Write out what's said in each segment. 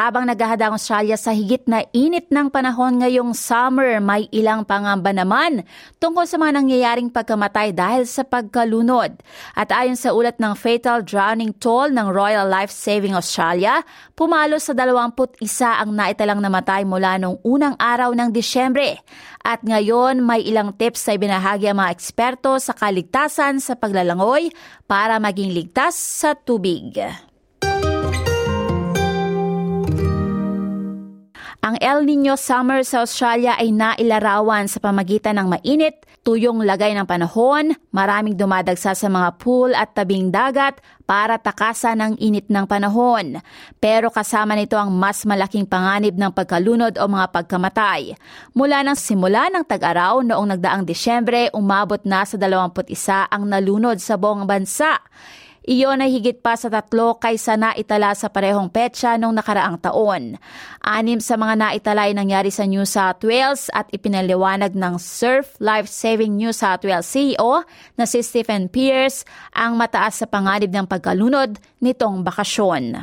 Habang naghahada ang Australia sa higit na init ng panahon ngayong summer, may ilang pangamba naman tungkol sa mga nangyayaring pagkamatay dahil sa pagkalunod. At ayon sa ulat ng Fatal Drowning Toll ng Royal Life Saving Australia, pumalo sa 21 ang naitalang namatay mula noong unang araw ng Disyembre. At ngayon, may ilang tips na ibinahagi ang mga eksperto sa kaligtasan sa paglalangoy para maging ligtas sa tubig. Ang El Nino summer sa Australia ay nailarawan sa pamagitan ng mainit, tuyong lagay ng panahon, maraming dumadagsa sa mga pool at tabing dagat para takasan ang init ng panahon. Pero kasama nito ang mas malaking panganib ng pagkalunod o mga pagkamatay. Mula ng simula ng tag-araw noong nagdaang Disyembre, umabot na sa 21 ang nalunod sa buong bansa. Iyon ay higit pa sa tatlo kaysa naitala sa parehong petsa noong nakaraang taon. Anim sa mga naitala ay nangyari sa New South Wales at ipinaliwanag ng Surf Life Saving New South Wales CEO na si Stephen Pierce ang mataas sa panganib ng pagkalunod nitong bakasyon.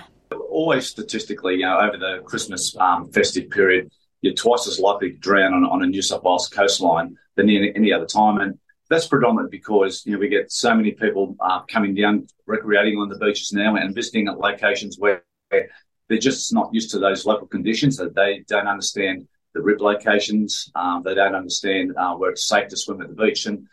Always statistically, you know, over the Christmas um, festive period, you're twice as likely to drown on, on a New South Wales coastline than any, any other time. And that's predominant because you know we get so many people uh, coming down recreating on the beaches now and visiting at locations where they're just not used to those local conditions. That they don't understand the rip locations. Um, they don't understand uh, where it's safe to swim at the beach. And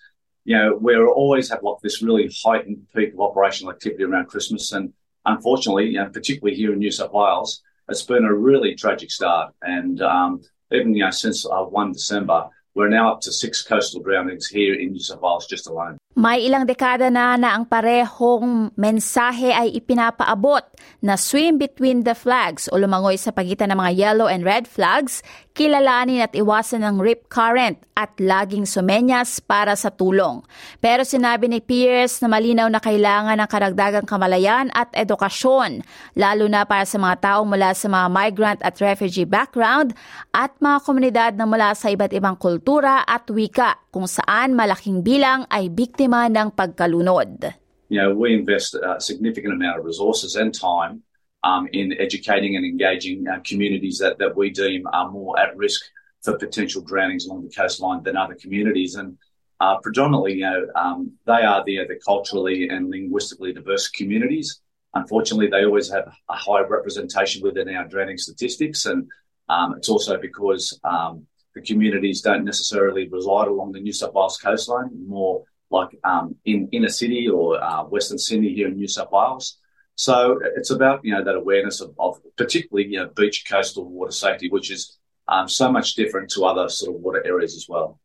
you know we always have like this really heightened peak of operational activity around Christmas. And unfortunately, you know, particularly here in New South Wales, it's been a really tragic start. And um, even you know since uh, one December. We're now up to six coastal drownings here in New South Wales just alone. May ilang dekada na na ang parehong mensahe ay ipinapaabot na swim between the flags o lumangoy sa pagitan ng mga yellow and red flags, kilalanin at iwasan ng rip current at laging sumenyas para sa tulong. Pero sinabi ni Pierce na malinaw na kailangan ng karagdagang kamalayan at edukasyon, lalo na para sa mga tao mula sa mga migrant at refugee background at mga komunidad na mula sa iba't ibang kultura at wika kung saan malaking bilang ay biktima ng pagkalunod. You know, we invest a significant amount of resources and time um, in educating and engaging uh, communities that, that we deem are more at risk for potential drownings along the coastline than other communities. And uh, predominantly, you know, um, they are the, the culturally and linguistically diverse communities. Unfortunately, they always have a high representation within our drowning statistics, and um, it's also because um, the communities don't necessarily reside along the New South Wales coastline, more like um, in inner city or uh, Western Sydney here in New South Wales. So it's about you know that awareness of, of particularly you know beach coastal water safety, which is um, so much different to other sort of water areas as well.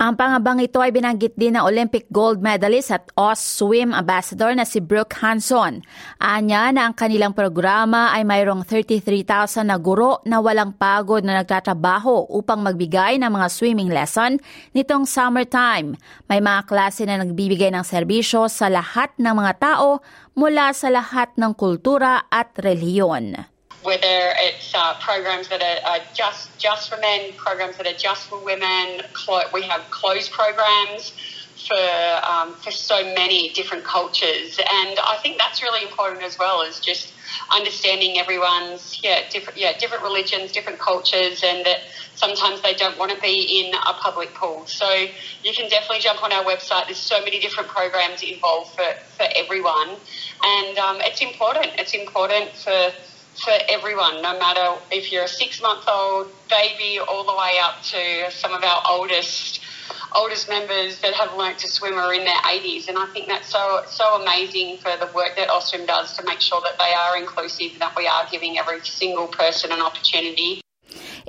Ang pangabang ito ay binanggit din ng Olympic gold medalist at OS swim ambassador na si Brooke Hanson. Anya na ang kanilang programa ay mayroong 33,000 na guro na walang pagod na nagtatrabaho upang magbigay ng mga swimming lesson nitong summertime. May mga klase na nagbibigay ng serbisyo sa lahat ng mga tao mula sa lahat ng kultura at reliyon. Whether it's uh, programs that are, are, just just for men, programs that are just for women. we have closed programs for um, for so many different cultures, and I think that's really important as well. Is just understanding everyone's yeah different yeah different religions, different cultures, and that sometimes they don't want to be in a public pool. So you can definitely jump on our website. There's so many different programs involved for for everyone, and um, it's important. It's important for for everyone, no matter if you're a six month old baby all the way up to some of our oldest oldest members that have learnt to swim are in their 80s and I think that's so so amazing for the work that Ostrom does to make sure that they are inclusive and that we are giving every single person an opportunity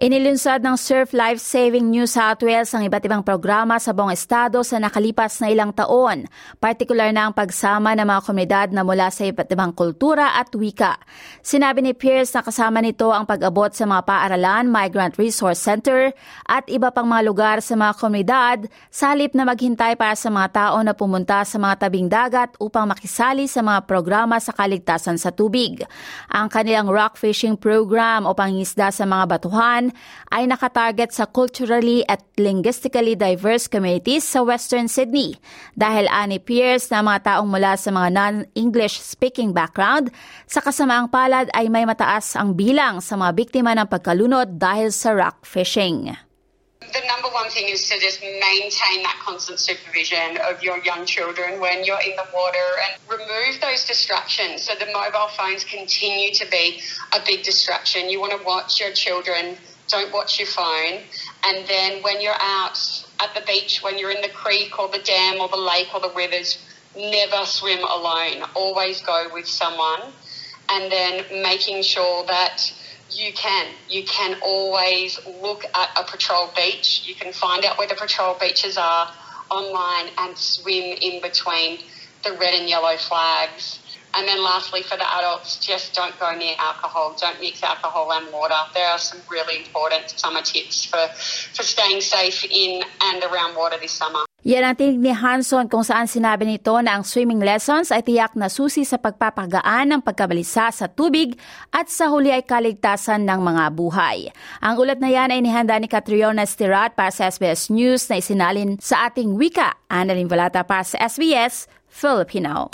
Inilunsad ng Surf Life Saving New South Wales ang iba't ibang programa sa buong estado sa nakalipas na ilang taon, partikular na ang pagsama ng mga komunidad na mula sa iba't ibang kultura at wika. Sinabi ni Pierce na kasama nito ang pag-abot sa mga paaralan, Migrant Resource Center at iba pang mga lugar sa mga komunidad sa na maghintay para sa mga tao na pumunta sa mga tabing dagat upang makisali sa mga programa sa kaligtasan sa tubig. Ang kanilang rock fishing program o pangisda sa mga batuhan naman ay nakatarget sa culturally at linguistically diverse communities sa Western Sydney dahil ani peers na mga taong mula sa mga non-English speaking background sa kasamaang palad ay may mataas ang bilang sa mga biktima ng pagkalunod dahil sa rock fishing. The number one thing is to just maintain that constant supervision of your young children when you're in the water and remove those distractions. So the mobile phones continue to be a big distraction. You want to watch your children, don't watch your phone. And then when you're out at the beach, when you're in the creek or the dam or the lake or the rivers, never swim alone. Always go with someone. And then making sure that you can. You can always look at a patrol beach. You can find out where the patrol beaches are online and swim in between the red and yellow flags. And then lastly, for the adults, just don't go near alcohol. Don't mix alcohol and water. There are some really important summer tips for, for staying safe in and around water this summer. Yan ang tinig ni Hanson kung saan sinabi nito na ang swimming lessons ay tiyak na susi sa pagpapagaan ng pagkabalisa sa tubig at sa huli ay kaligtasan ng mga buhay. Ang ulat na yan ay nihanda ni Catriona Stirat para sa SBS News na isinalin sa ating wika. Annalyn Valata para sa SBS Filipino.